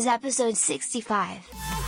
is episode 65.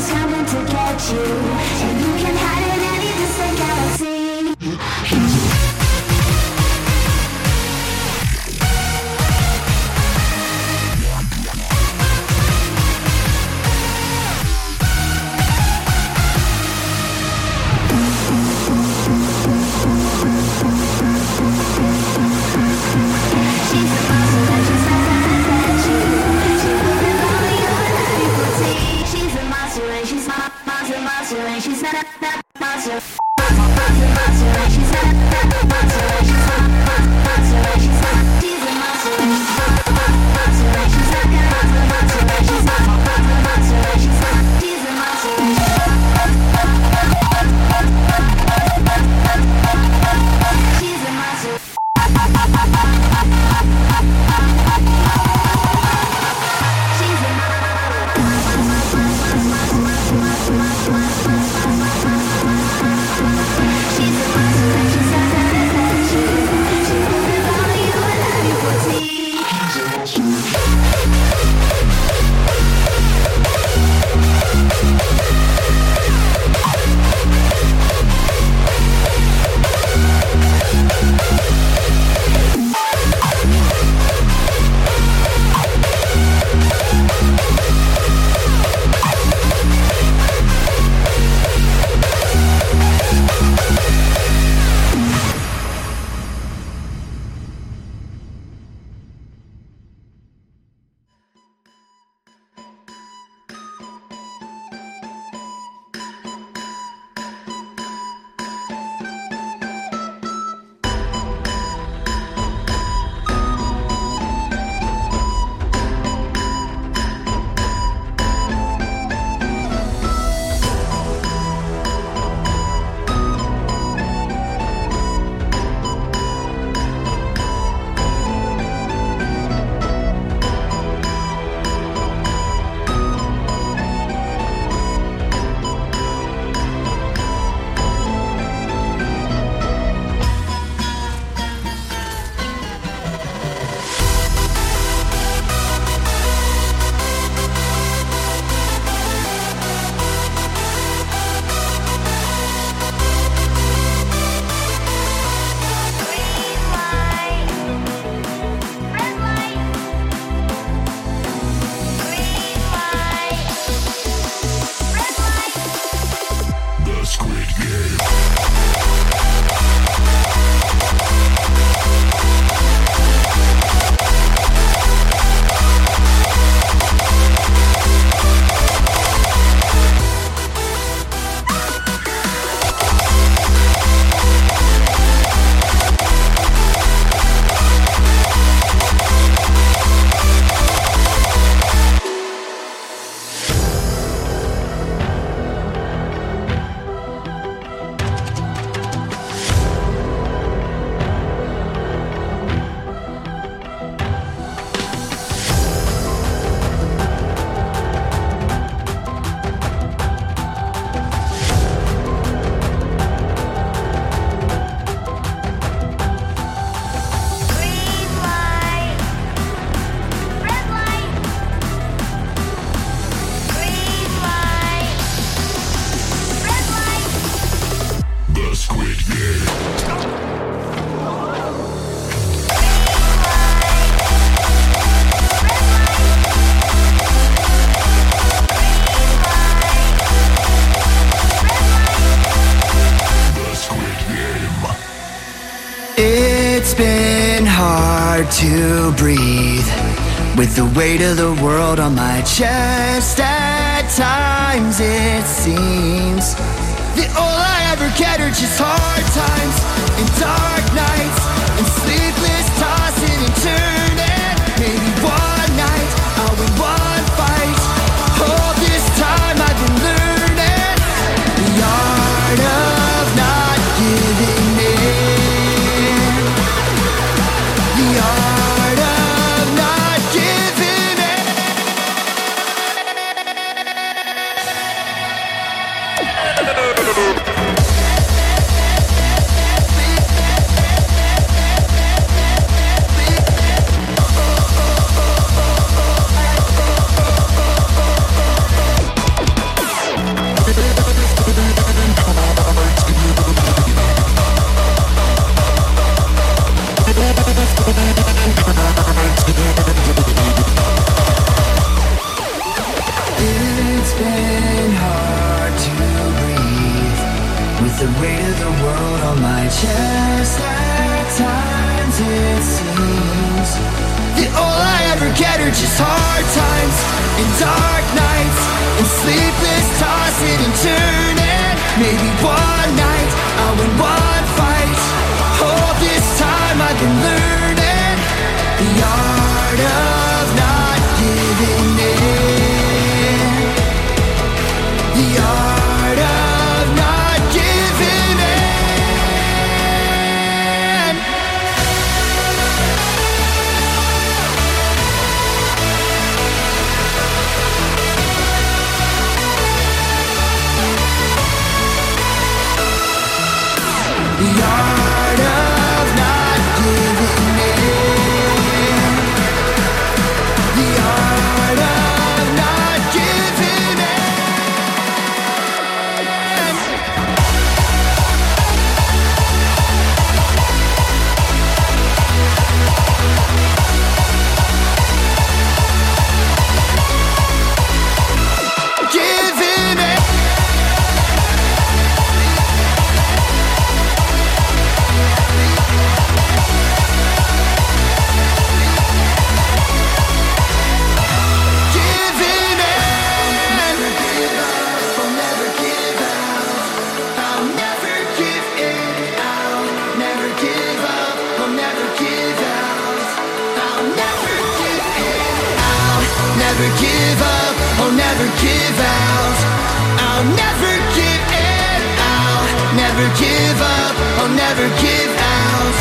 is coming to get you, and you can have. Game. To breathe with the weight of the world on my chest. At times it seems that all I ever get are just hard times and dark nights and sleepless tossing give up. I'll never give out. I'll never give in. I'll never give up. I'll never give out.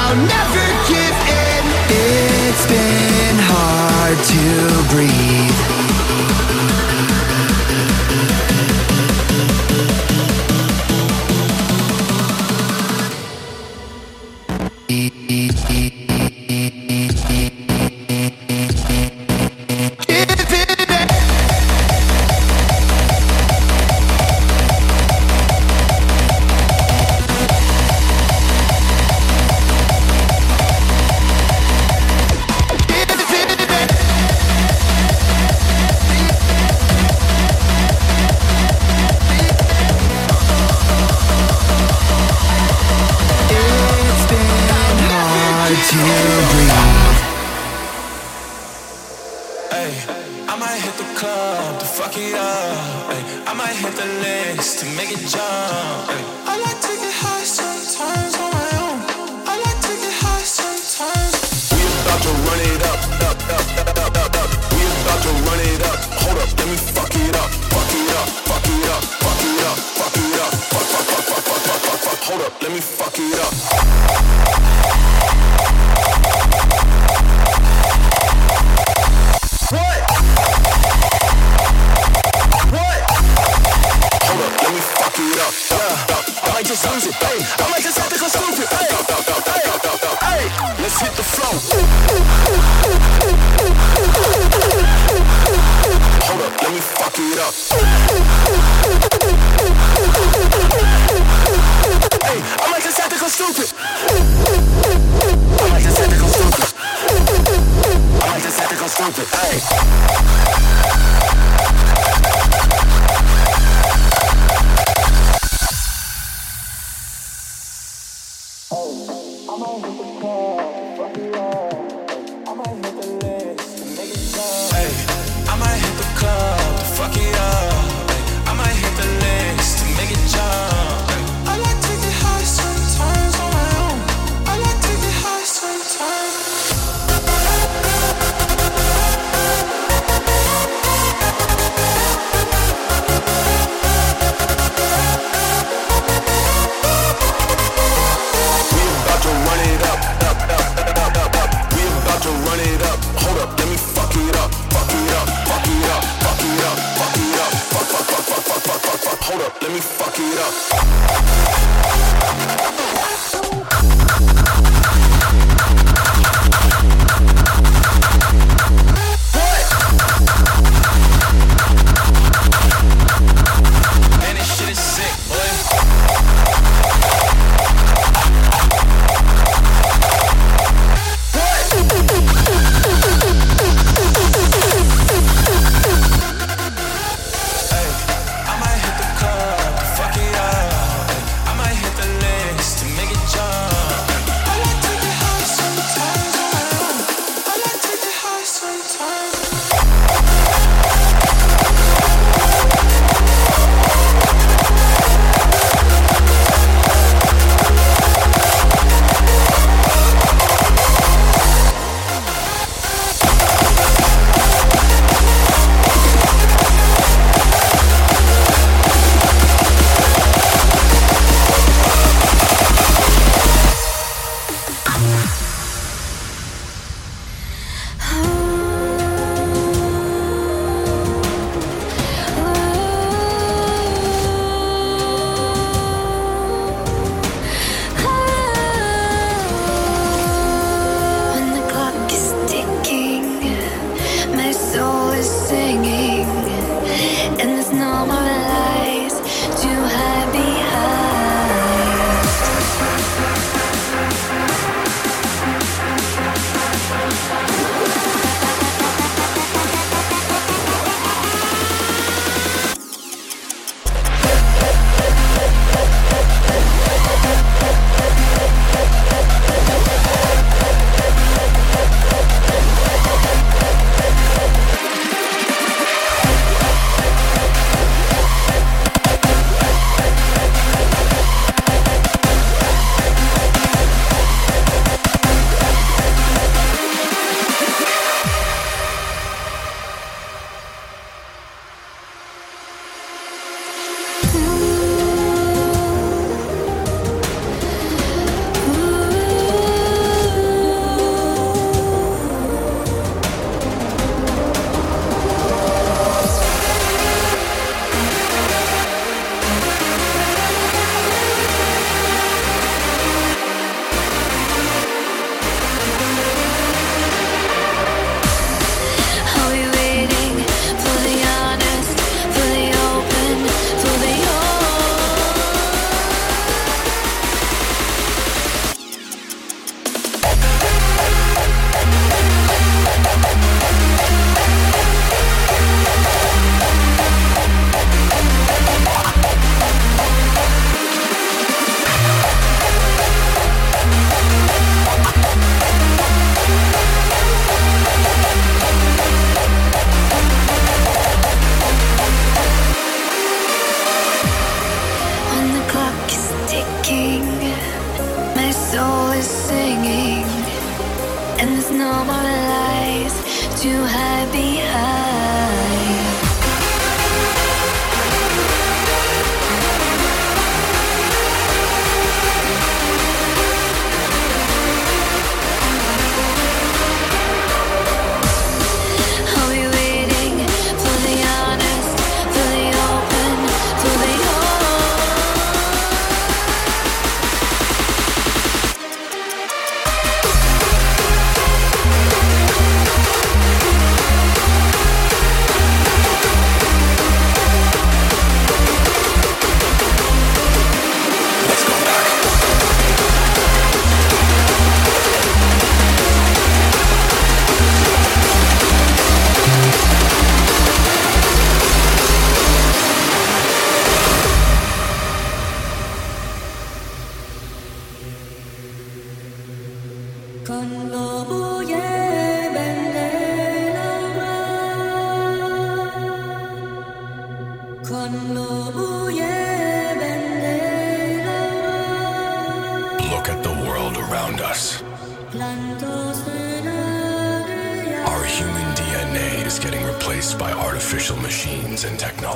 I'll never give in. It's been hard to breathe. To I might hit the club to fuck it up. I might hit the licks to make it jump. I like to get high sometimes on my own. I like to get high sometimes. We about to run it up, up, up, up, up, up. We about to run it up. Hold up, let me fuck it up, fuck it up, fuck it up, fuck it up, fuck it up, fuck, fuck, fuck, fuck, fuck, fuck. Hold up, let me fuck it up. It. Hey, I might just have to go stupid. Hey, hey, let's hit the flow.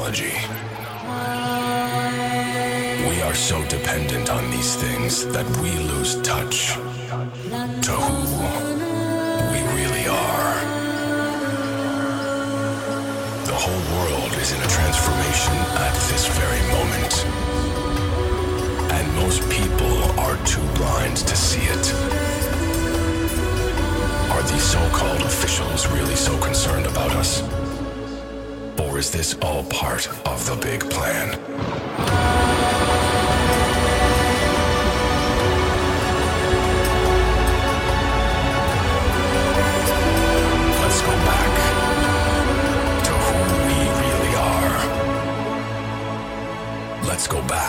Technology. We are so dependent on these things that we lose touch to who we really are. The whole world is in a transformation at this very moment. And most people are too blind to see it. Are these so called officials really so concerned about us? Is this all part of the big plan? Let's go back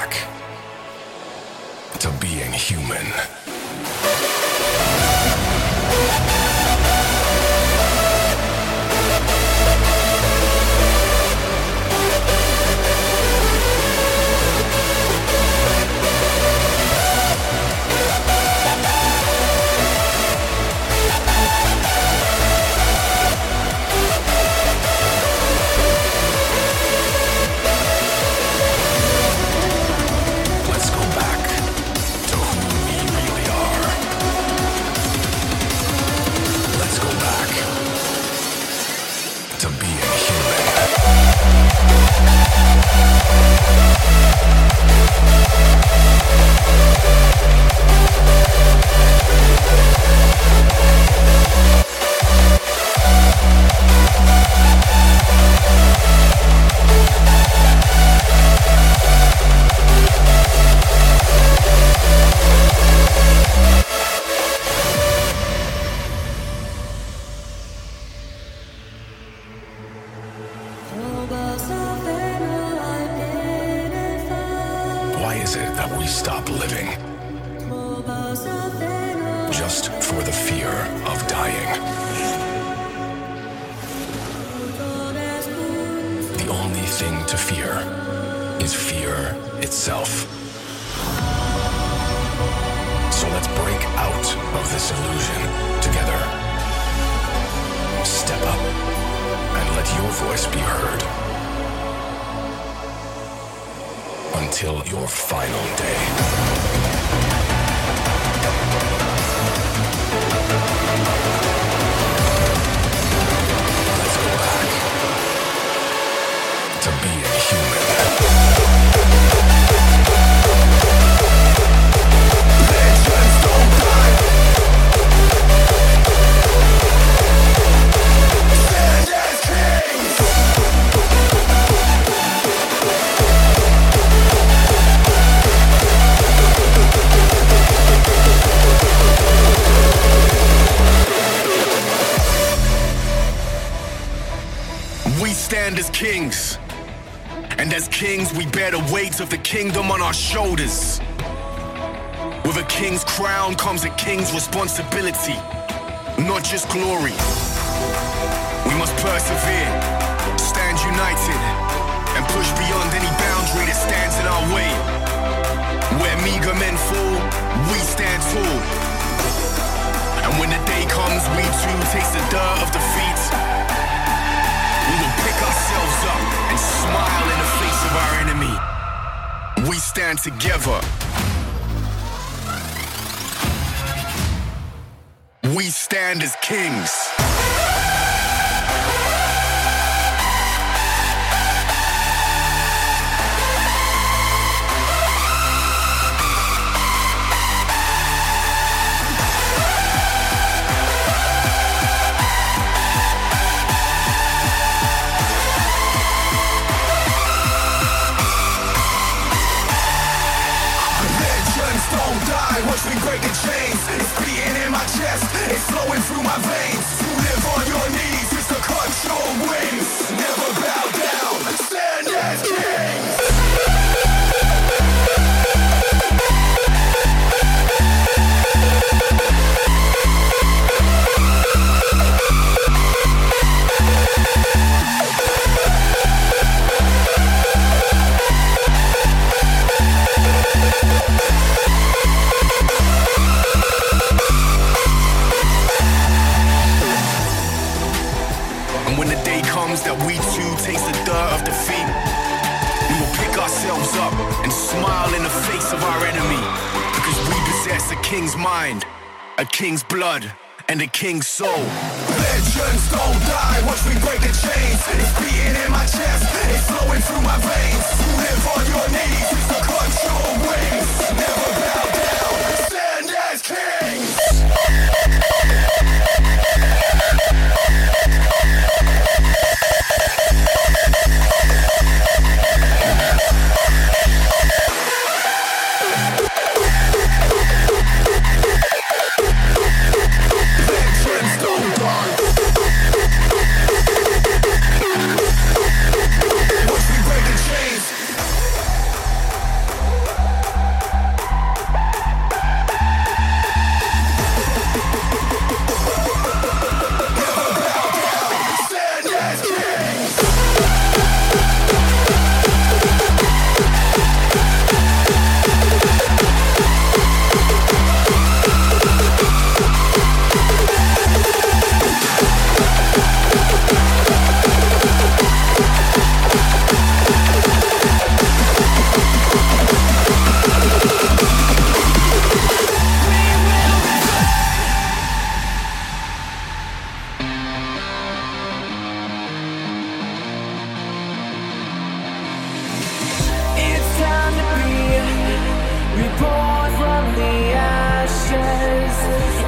voice be heard. Until your final day. Kings. And as kings, we bear the weight of the kingdom on our shoulders. With a king's crown comes a king's responsibility, not just glory. We must persevere, stand united, and push beyond any boundary that stands in our way. Where meager men fall, we stand tall. And when the day comes, we too taste the dirt of defeat. Pick ourselves up and smile in the face of our enemy. We stand together. We stand as kings. King's soul. Legends don't die, watch me break the chains. It's beating in my chest, it's flowing through my veins. You live on your knees, it's the control wings. Never reborn from the ashes.